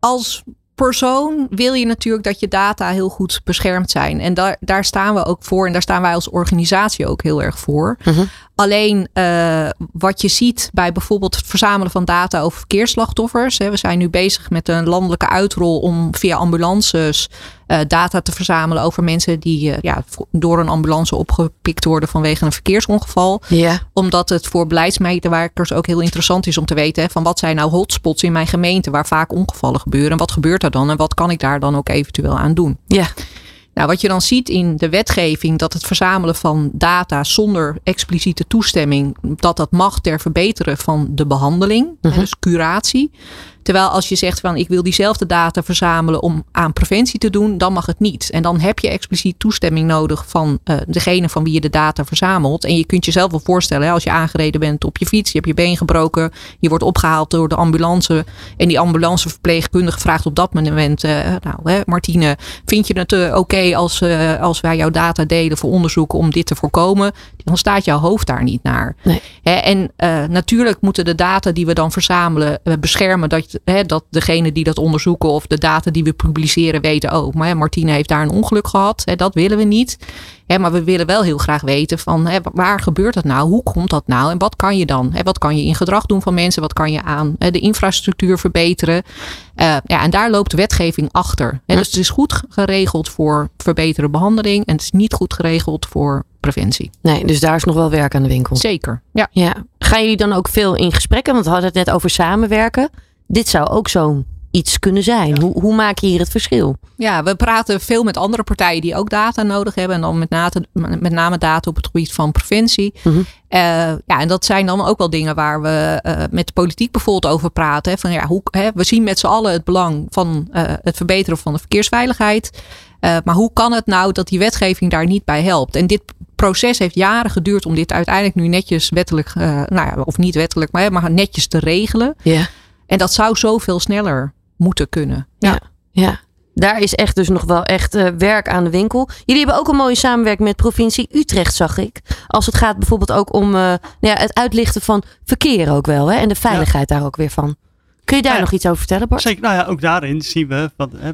als persoon wil je natuurlijk dat je data heel goed beschermd zijn. En daar, daar staan we ook voor. En daar staan wij als organisatie ook heel erg voor. Mhm. Alleen eh, wat je ziet bij bijvoorbeeld het verzamelen van data over verkeersslachtoffers. Hè, we zijn nu bezig met een landelijke uitrol om via ambulances eh, data te verzamelen over mensen die eh, ja, door een ambulance opgepikt worden vanwege een verkeersongeval Ja. omdat het voor beleidsmedewerkers ook heel interessant is om te weten hè, van wat zijn nou hotspots in mijn gemeente waar vaak ongevallen gebeuren. En wat gebeurt er dan en wat kan ik daar dan ook eventueel aan doen. Ja. Nou, wat je dan ziet in de wetgeving, dat het verzamelen van data zonder expliciete toestemming, dat dat mag ter verbeteren van de behandeling, Mhm. dus curatie. Terwijl als je zegt van ik wil diezelfde data verzamelen om aan preventie te doen, dan mag het niet. En dan heb je expliciet toestemming nodig van eh, degene van wie je de data verzamelt. En je kunt jezelf wel voorstellen, hè, als je aangereden bent op je fiets, je hebt je been gebroken, je wordt opgehaald door de ambulance. En die ambulanceverpleegkundige vraagt op dat moment, eh, nou hè, Martine, vind je het eh, oké als, als wij jouw data delen voor onderzoek om dit te voorkomen? Dan staat jouw hoofd daar niet naar. Nee. Hè, en natuurlijk moeten de data die we dan verzamelen beschermen dat, hè, dat degene die dat onderzoeken of de data die we publiceren weten, oh, maar hè, Martine heeft daar een ongeluk gehad. Hè, dat willen we niet. Hè, maar we willen wel heel graag weten van hè, waar gebeurt dat nou? Hoe komt dat nou? En wat kan je dan? Hè, wat kan je in gedrag doen van mensen? Wat kan je aan hè, de infrastructuur verbeteren? Eh, ja, en daar loopt wetgeving achter. Hè, dus het is goed geregeld voor verbeterde behandeling en het is niet goed geregeld voor preventie. Nee, dus daar is nog wel werk aan de winkel. Zeker. Ja. Ja. Gaan jullie dan ook veel in gesprekken? Want we hadden het net over samenwerken. Dit zou ook zo'n iets kunnen zijn. Hoe, hoe maak je hier het verschil? Ja, we praten veel met andere partijen die ook data nodig hebben. En dan met, name, met name data op het gebied van preventie. Mhm. Eh, ja, en dat zijn dan ook wel dingen waar we eh, met de politiek bijvoorbeeld over praten. Hè, van, ja, hoe, hè, we zien met z'n allen het belang van eh, het verbeteren van de verkeersveiligheid. Maar hoe kan het nou dat die wetgeving daar niet bij helpt? En dit proces heeft jaren geduurd om dit uiteindelijk nu netjes wettelijk, nou ja, of niet wettelijk, maar, maar netjes te regelen. Ja. En dat zou zoveel sneller moeten kunnen. Ja. Ja. Daar is echt dus nog wel echt eh, werk aan de winkel. Jullie hebben ook een mooie samenwerking met provincie Utrecht, zag ik. Als het gaat bijvoorbeeld ook om eh, nou ja, het uitlichten van verkeer ook wel. Hè? En de veiligheid daar ook weer van. Kun je daar Ja. nog iets over vertellen, Bart? Zeker, nou ja, ook daarin zien we van, hè,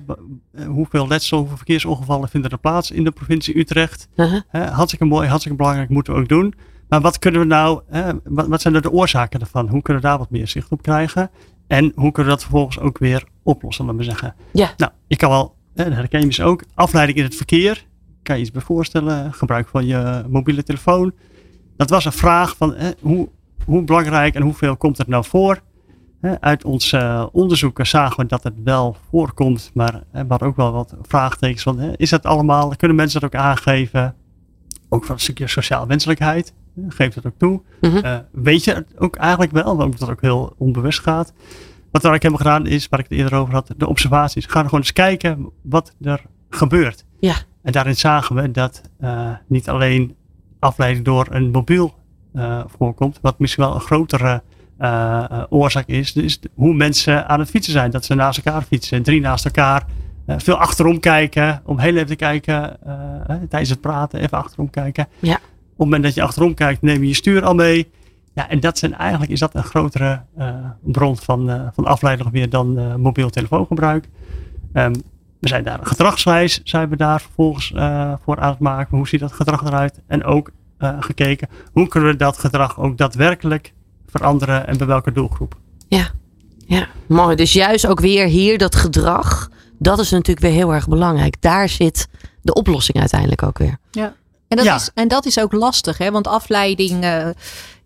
eh, hoeveel letsel, hoeveel verkeersongevallen vinden er plaats in de provincie Utrecht. Uh-huh. Hè, hartstikke mooi, hartstikke belangrijk, moeten we ook doen. Maar wat kunnen we nou, hè, wat, wat zijn er de oorzaken ervan? Hoe kunnen we daar wat meer zicht op krijgen? En hoe kunnen we dat vervolgens ook weer oplossen, laten we zeggen. Ja. Nou, je kan wel, dat herken je dus ook, afleiding in het verkeer. Kan je iets bij voorstellen, gebruik van je mobiele telefoon. Dat was een vraag van hè, hoe, hoe belangrijk en hoeveel komt het nou voor? Hè, uit ons eh, onderzoeken zagen we dat het wel voorkomt, maar hè, we hadden ook wel wat vraagtekens van, hè, is dat allemaal, kunnen mensen dat ook aangeven? Ook van een stukje sociaal wenselijkheid, hè, geef dat ook toe. Mhm. Eh, weet je het ook eigenlijk wel, omdat dat ook heel onbewust gaat. Wat we ook hebben gedaan is, waar ik het eerder over had, de observaties. Ga gewoon eens kijken wat er gebeurt. Ja. En daarin zagen we dat eh, niet alleen afleiding door een mobiel eh, voorkomt, wat misschien wel een grotere oorzaak is, dus hoe mensen aan het fietsen zijn. Dat ze naast elkaar fietsen, drie naast elkaar, veel achterom kijken, om heel even te kijken, tijdens het praten even achterom kijken. Ja. Op het moment dat je achterom kijkt, neem je je stuur al mee. Ja, en dat zijn eigenlijk is dat een grotere eh, bron van, eh, van afleiding meer dan eh, mobiel telefoongebruik. Ehm, we zijn daar gedragswijs zijn we daar vervolgens eh, voor aan het maken. Hoe ziet dat gedrag eruit? En ook eh, gekeken hoe kunnen we dat gedrag ook daadwerkelijk veranderen en bij welke doelgroep. Ja, mooi. Dus juist ook weer hier dat gedrag. Dat is natuurlijk weer heel erg belangrijk. Daar zit de oplossing uiteindelijk ook weer. En dat, Ja. is, en dat is ook lastig, hè? want afleiding, eh,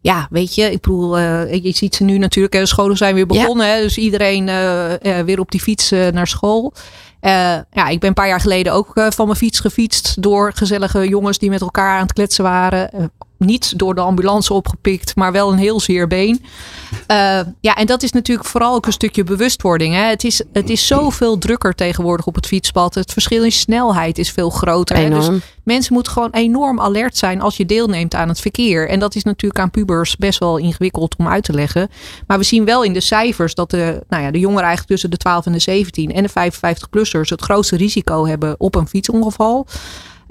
ja, weet je, ik bedoel, eh, je ziet ze nu natuurlijk, de scholen zijn weer begonnen, hè, dus iedereen eh, eh, weer op die fiets eh, naar school. Eh, ja, ik ben een paar jaar geleden ook eh, van mijn fiets gefietst door gezellige jongens die met elkaar aan het kletsen waren. Niet door de ambulance opgepikt, maar wel een heel zeer been. Eh, ja, en dat is natuurlijk vooral ook een stukje bewustwording. Hè. Het, is, het is zoveel drukker tegenwoordig op het fietspad. Het verschil in snelheid is veel groter. Hè. Dus mensen moeten gewoon enorm alert zijn als je deelneemt aan het verkeer. En dat is natuurlijk aan pubers best wel ingewikkeld om uit te leggen. Maar we zien wel in de cijfers dat de, nou ja, de jongeren eigenlijk tussen de 12 en de 17 en de 55-plussers het grootste risico hebben op een fietsongeval.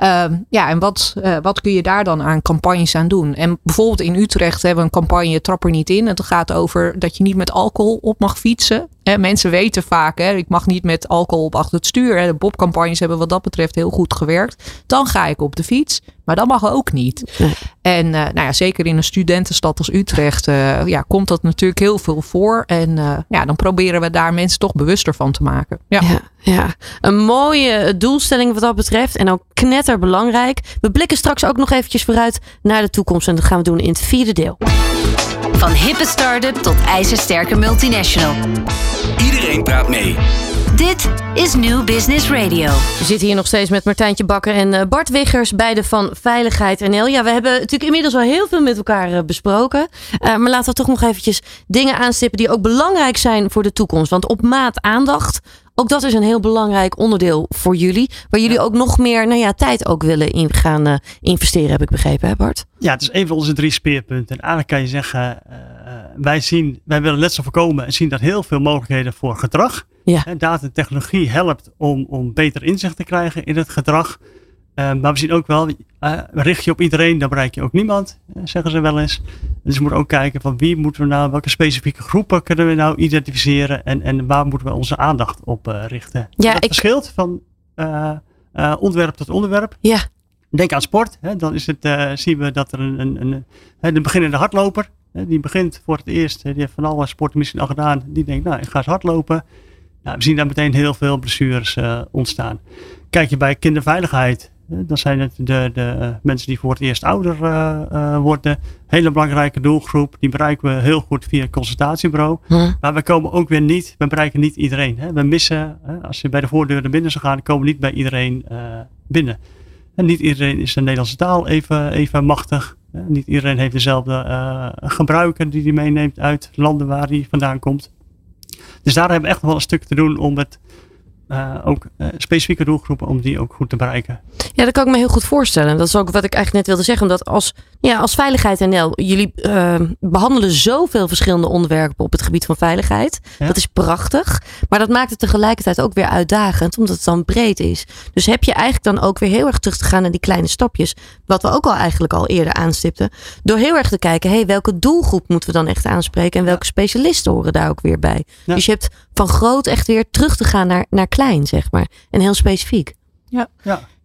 Ehm, ja, en wat, eh, wat kun je daar dan aan campagnes aan doen? En bijvoorbeeld in Utrecht hebben we een campagne Trap er niet in. Het gaat over dat je niet met alcohol op mag fietsen. Mensen weten vaak, hè, ik mag niet met alcohol op achter het stuur. Hè. De Bob-campagnes hebben wat dat betreft heel goed gewerkt. Dan ga ik op de fiets, maar dat mag ook niet. Nee. En eh, nou ja, zeker in een studentenstad als Utrecht eh, ja, komt dat natuurlijk heel veel voor. En eh, ja, dan proberen we daar mensen toch bewuster van te maken. Ja. Ja, ja, een mooie doelstelling wat dat betreft. En ook knetterbelangrijk. We blikken straks ook nog eventjes vooruit naar de toekomst. En dat gaan we doen in het vierde deel. Van hippe start-up tot ijzersterke multinational. Iedereen praat mee. Dit is New Business Radio. We zitten hier nog steeds met Martijntje Bakker en eh, Bart Wiggers, beide van Veiligheid NL. Ja, we hebben natuurlijk inmiddels al heel veel met elkaar eh, besproken. Eh, maar laten we toch nog eventjes dingen aanstippen die ook belangrijk zijn voor de toekomst. Want op maat aandacht, ook dat is een heel belangrijk onderdeel voor jullie. Waar jullie ook nog meer nou ja, tijd ook willen in gaan eh, investeren, heb ik begrepen, hè Bart? Ja, het is een van onze drie speerpunten. En eigenlijk kan je zeggen, wij, zien, wij willen letsel voorkomen en zien dat heel veel mogelijkheden voor gedrag. Ja. Data en technologie helpt om, om beter inzicht te krijgen in het gedrag. Eh, maar we zien ook wel, eh, richt je op iedereen, dan bereik je ook niemand, eh, zeggen ze wel eens. Dus we moeten ook kijken van wie moeten we nou, welke specifieke groepen kunnen we nou identificeren en, en waar moeten we onze aandacht op richten. Ja, dat ik- verschilt van onderwerp tot onderwerp. Ja, Denk aan sport. Hè, dan is het, zien we dat er een, een, een, de beginnende hardloper, hè, die begint voor het eerst, die heeft van alle sporten misschien al gedaan, die denkt, nou, ik ga eens hardlopen. Nou, we zien daar meteen heel veel blessures ontstaan. Kijk je bij kinderveiligheid, dan zijn het de, de eh, mensen die voor het eerst ouder eh, eh, worden. Hele belangrijke doelgroep, die bereiken we heel goed via het consultatiebureau. Hm. Maar we komen ook weer niet, we bereiken niet iedereen. Hè. We missen, hè, als je bij de voordeur naar binnen zou gaan, komen we niet bij iedereen eh, binnen. En niet iedereen is de Nederlandse taal even, even machtig. Eh, niet iedereen heeft dezelfde eh, gebruiker die hij meeneemt uit landen waar hij vandaan komt. Dus daar hebben we echt nog wel een stuk te doen om het eh, ook eh, specifieke doelgroepen, om die ook goed te bereiken. Ja, dat kan ik me heel goed voorstellen. Dat is ook wat ik eigenlijk net wilde zeggen. Omdat als, ja, als Veiligheid NL, jullie eh, behandelen zoveel verschillende onderwerpen op het gebied van veiligheid. Ja. Dat is prachtig. Maar dat maakt het tegelijkertijd ook weer uitdagend, omdat het dan breed is. Dus heb je eigenlijk dan ook weer heel erg terug te gaan naar die kleine stapjes. Wat we ook al eigenlijk al eerder aanstipten. Door heel erg te kijken, hey, welke doelgroep moeten we dan echt aanspreken? En welke specialisten horen daar ook weer bij? Ja. Dus je hebt van groot echt weer terug te gaan naar, naar klein, zeg maar. En heel specifiek. Ja,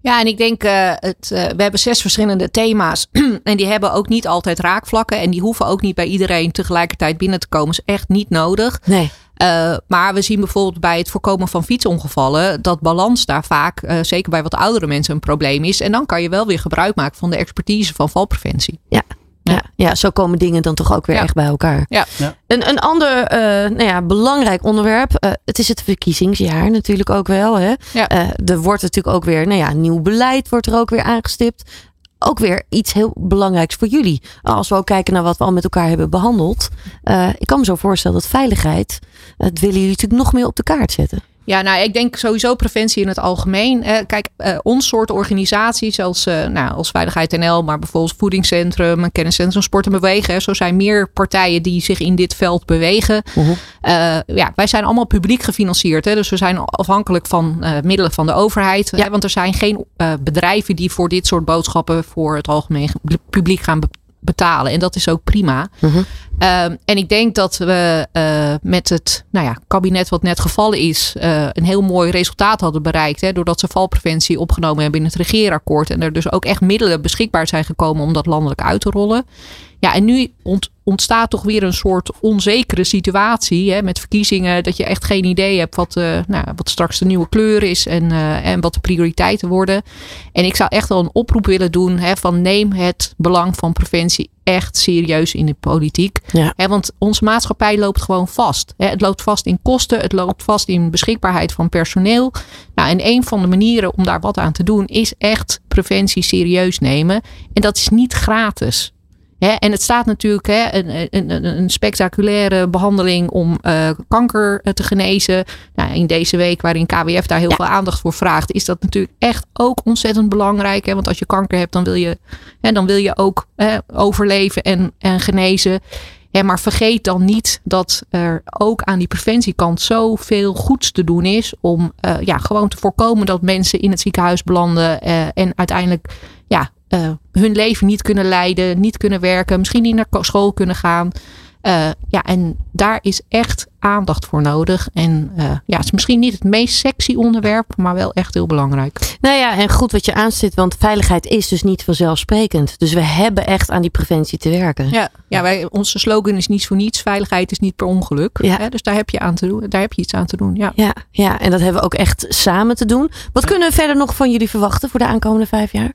Ja, en ik denk, eh, het, eh, we hebben zes verschillende thema's. en die hebben ook niet altijd raakvlakken. En die hoeven ook niet bij iedereen tegelijkertijd binnen te komen. is echt niet nodig. Nee. Eh, maar we zien bijvoorbeeld bij het voorkomen van fietsongevallen dat balans daar vaak, eh, zeker bij wat oudere mensen, een probleem is. En dan kan je wel weer gebruik maken van de expertise van valpreventie. Ja. Ja, ja, zo komen dingen dan toch ook weer Ja. echt bij elkaar. Ja. Ja. Een, een ander eh, nou ja, belangrijk onderwerp. eh, het is het verkiezingsjaar natuurlijk ook wel. Hè? Ja. Eh, er wordt natuurlijk ook weer, nou ja, nieuw beleid wordt er ook weer aangestipt. Ook weer iets heel belangrijks voor jullie. Als we ook kijken naar wat we al met elkaar hebben behandeld. Eh, ik kan me zo voorstellen dat veiligheid, dat willen jullie natuurlijk nog meer op de kaart zetten. Ja, nou, ik denk sowieso preventie in het algemeen. Eh, kijk, eh, ons soort organisaties als, eh, nou, als Veiligheid NL, maar bijvoorbeeld Voedingscentrum, Kenniscentrum Sport en Bewegen. Hè, zo zijn meer partijen die zich in dit veld bewegen. Eh, ja, wij zijn allemaal publiek gefinancierd. Hè, dus we zijn afhankelijk van eh, middelen van de overheid. Hè, want er zijn geen eh, bedrijven die voor dit soort boodschappen voor het algemeen publiek gaan betalen. En dat is ook prima. Ehm, en ik denk dat we eh, met het nou ja, kabinet wat net gevallen is, eh, een heel mooi resultaat hadden bereikt. Hè, doordat ze valpreventie opgenomen hebben in het regeerakkoord. En er dus ook echt middelen beschikbaar zijn gekomen om dat landelijk uit te rollen. Ja, en nu ont- ontstaat toch weer een soort onzekere situatie hè, met verkiezingen. Dat je echt geen idee hebt wat, eh, nou, wat straks de nieuwe kleur is en, eh, en wat de prioriteiten worden. En ik zou echt wel een oproep willen doen hè, van neem het belang van preventie echt serieus in de politiek. Ja. Hè, want onze maatschappij loopt gewoon vast. Hè. Het loopt vast in kosten, het loopt vast in beschikbaarheid van personeel. Nou, en een van de manieren om daar wat aan te doen is echt preventie serieus nemen. En dat is niet gratis. En het staat natuurlijk hè, een, een, een- spectaculaire behandeling om eh, kanker eh, te genezen. Nou, in deze week, waarin KWF daar heel Ja. veel aandacht voor vraagt, is dat natuurlijk echt ook ontzettend belangrijk. Hè? Want als je kanker hebt, dan wil je, hè, dan wil je ook hè, overleven en, en genezen. Maar vergeet dan niet dat er ook aan die preventiekant zoveel goeds te doen is. Om eh, ja, gewoon te voorkomen dat mensen in het ziekenhuis belanden. en uiteindelijk ja, eh, hun leven niet kunnen leiden, niet kunnen werken, misschien niet naar school kunnen gaan. Eh, ja, en daar is echt aandacht voor nodig. En eh, ja, het is misschien niet het meest sexy onderwerp, maar wel echt heel belangrijk. Nou ja, en goed wat je aanstipt, want veiligheid is dus niet vanzelfsprekend. Dus we hebben echt aan die preventie te werken. Ja, ja wij, onze slogan is niets voor niets. Veiligheid is niet per ongeluk. Ja. Hè, dus daar heb, je aan te doen, daar heb je iets aan te doen. Ja. Ja, ja, en dat hebben we ook echt samen te doen. Wat kunnen we verder nog van jullie verwachten voor de aankomende vijf jaar?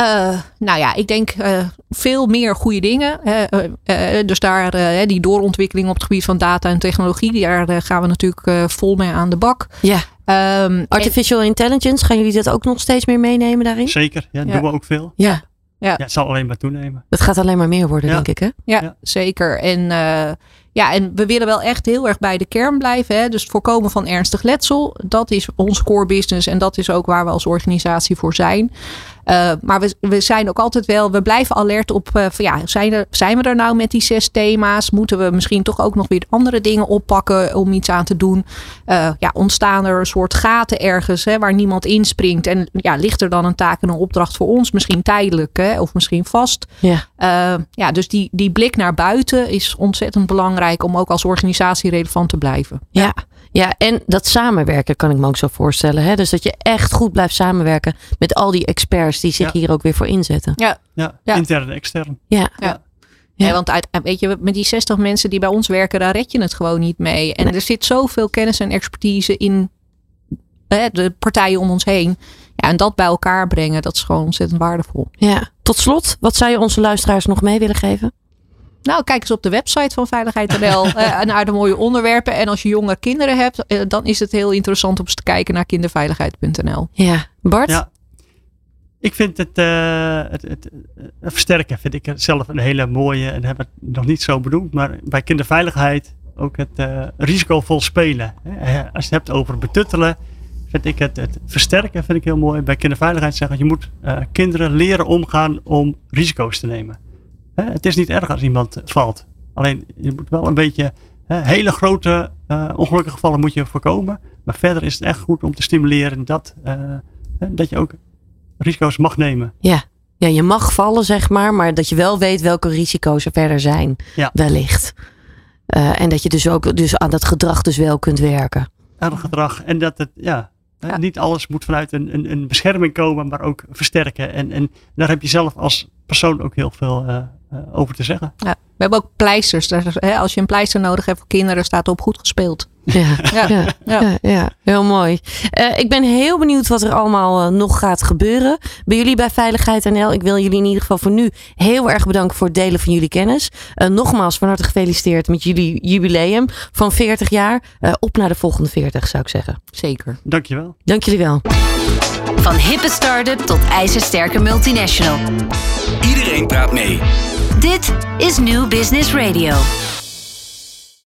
Eh, nou ja, ik denk eh, veel meer goede dingen. hè, eh, dus daar die doorontwikkeling op het gebied van data en technologie, daar gaan we natuurlijk eh, vol mee aan de bak. Ja, Ehm, en- artificial intelligence, gaan jullie dat ook nog steeds meer meenemen daarin? Zeker, ja, Ja. doen we ook veel. Ja, Ja, het zal alleen maar toenemen. dat gaat alleen maar meer worden, Ja. denk ik, hè? Ja, Ja. zeker. En, eh, ja, en we willen wel echt heel erg bij de kern blijven. Hè? Dus het voorkomen van ernstig letsel. Dat is ons core business. En dat is ook waar we als organisatie voor zijn. Eh, maar we, we zijn ook altijd wel, we blijven alert op, eh, van ja, zijn, er, zijn we er nou met die zes thema's? Moeten we misschien toch ook nog weer andere dingen oppakken om iets aan te doen? Eh, ja, ontstaan er een soort gaten ergens hè, waar niemand inspringt? En ja, ligt er dan een taak en een opdracht voor ons? Misschien tijdelijk hè, of misschien vast? Ja. Ja, dus die, die blik naar buiten is ontzettend belangrijk om ook als organisatie relevant te blijven. Ja. Ja, en dat samenwerken kan ik me ook zo voorstellen. Hè? Dus dat je echt goed blijft samenwerken met al die experts die zich Ja. hier ook weer voor inzetten. Ja, Ja, Ja. intern en extern. Ja, Ja. Ja. Ja, want uit, weet je, met die 60 mensen die bij ons werken, daar red je het gewoon niet mee. En er zit zoveel kennis en expertise in hè, de partijen om ons heen. Ja, en dat bij elkaar brengen, dat is gewoon ontzettend waardevol. ja. Tot slot, wat zou je onze luisteraars nog mee willen geven? Nou, kijk eens op de website van Veiligheid.nl eh, naar de mooie onderwerpen. En als je jonge kinderen hebt, eh, dan is het heel interessant om eens te kijken naar kinderveiligheid.nl. Ja, Bart? Ja. Ik vind het, eh, het, het, eh, versterken vind ik zelf een hele mooie en hebben het nog niet zo bedoeld, maar bij kinderveiligheid ook het eh, risicovol spelen. Hè. Als je het hebt over betuttelen, vind ik het, het versterken vind ik heel mooi. Bij kinderveiligheid zeggen je moet eh, kinderen leren omgaan om risico's te nemen. Hè, het is niet erg als iemand valt. Alleen je moet wel een beetje hè, hele grote eh, ongelukkige gevallen moet je voorkomen. Maar verder is het echt goed om te stimuleren dat, eh, dat je ook risico's mag nemen. Ja. ja, je mag vallen, zeg maar, maar dat je wel weet welke risico's er verder zijn, Ja. wellicht. Eh, en dat je dus ook dus aan dat gedrag dus wel kunt werken. aan het gedrag. En dat het, ja, niet alles moet vanuit een, een, een bescherming komen, maar ook versterken. En, en daar heb je zelf als persoon ook heel veel eh, eh, over te zeggen. Ja. We hebben ook pleisters. Hè, Als je een pleister nodig hebt voor kinderen, staat op goed gespeeld. Ja, Ja. ja, Ja. ja, ja, heel mooi. Eh, ik ben heel benieuwd wat er allemaal eh, nog gaat gebeuren. Bij jullie bij Veiligheid NL. Ik wil jullie in ieder geval voor nu heel erg bedanken voor het delen van jullie kennis. Eh, nogmaals van harte gefeliciteerd met jullie jubileum van 40 jaar. Eh, op naar de volgende 40 zou ik zeggen. Zeker. Dankjewel. Dank jullie wel. Van hippe start-up tot ijzersterke multinational. Iedereen praat mee. Dit is New Business Radio.